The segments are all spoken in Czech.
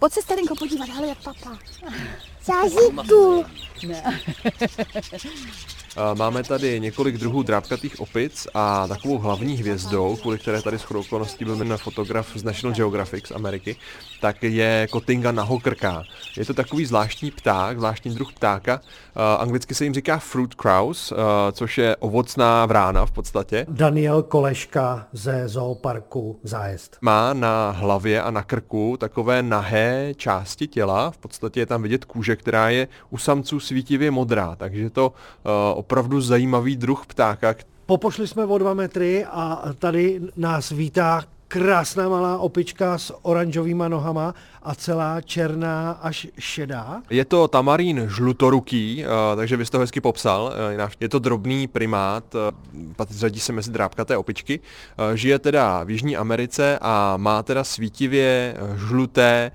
Pojď se starinko podívat, hele jak papa. Zážitů. Máme tady několik druhů drápkatých opic a takovou hlavní hvězdou, kvůli které tady s okolností byl na fotograf z National Geographic z Ameriky, tak je kotinga nahokrká. Je to takový zvláštní pták, zvláštní druh ptáka. Anglicky se jim říká fruit crows, což je ovocná vrána v podstatě. Daniel Koleška ze zooparku Zájezd. Má na hlavě a na krku takové nahé části těla, v podstatě je tam vidět kůže, která je u samců svítivě modrá, takže to opravdu zajímavý druh ptáka. Popošli jsme o dva metry a tady nás vítá krásná malá opička s oranžovýma nohama a celá černá až šedá. Je to tamarín žlutoruký, eh, takže vy jste ho hezky popsal. Eh, je to drobný primát, eh, řadí se mezi drápkaté opičky. Žije teda v Jižní Americe a má teda svítivě žluté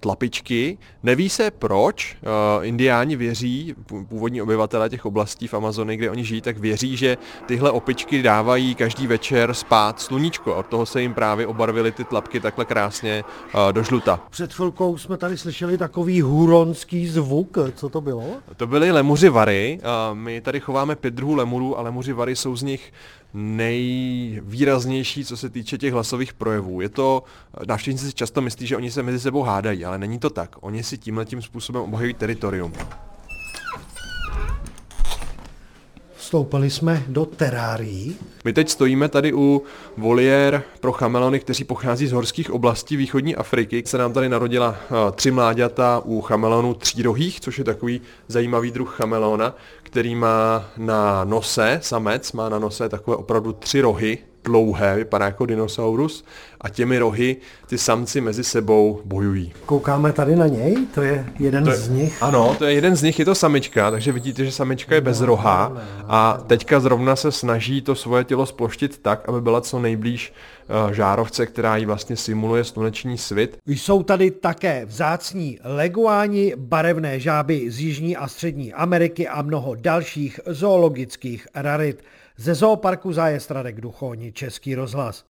tlapičky. Neví se proč. Indiáni věří, původní obyvatele těch oblastí v Amazonii, kde oni žijí, tak věří, že tyhle opičky dávají každý večer spát sluníčko. Od toho se jim právě obarvily ty tlapky takhle krásně do žluta. Před chvilkou jsme tady slyšeli takový huronský zvuk. Co to bylo? To byly lemuři vary. My tady chováme pět druhů lemurů a lemuři vary jsou z nich nejvýraznější, co se týče těch hlasových projevů. Je to, návštěvníci si často myslí, že oni se mezi sebou hádají, ale není to tak. Oni si tímhle tím způsobem obhajují teritorium. Vstoupili jsme do terárií. My teď stojíme tady u voliér pro chamelony, kteří pochází z horských oblastí východní Afriky. Se nám tady narodila eh, tři mláďata u chamelonů třírohých, což je takový zajímavý druh chamelona, který má na nose, samec má na nose takové opravdu tři rohy, dlouhé, vypadá jako dinosaurus a těmi rohy ty samci mezi sebou bojují. Koukáme tady na něj, to je jeden to je, z nich. Ano, to je jeden z nich, je to samička, takže vidíte, že samička je bez roha a teďka zrovna se snaží to svoje tělo sploštit tak, aby byla co nejblíž uh, žárovce, která jí vlastně simuluje sluneční svit. Jsou tady také vzácní leguáni, barevné žáby z Jižní a Střední Ameriky a mnoho dalších zoologických rarit. Ze zooparku Zájezd Radek Duchovní, Český rozhlas.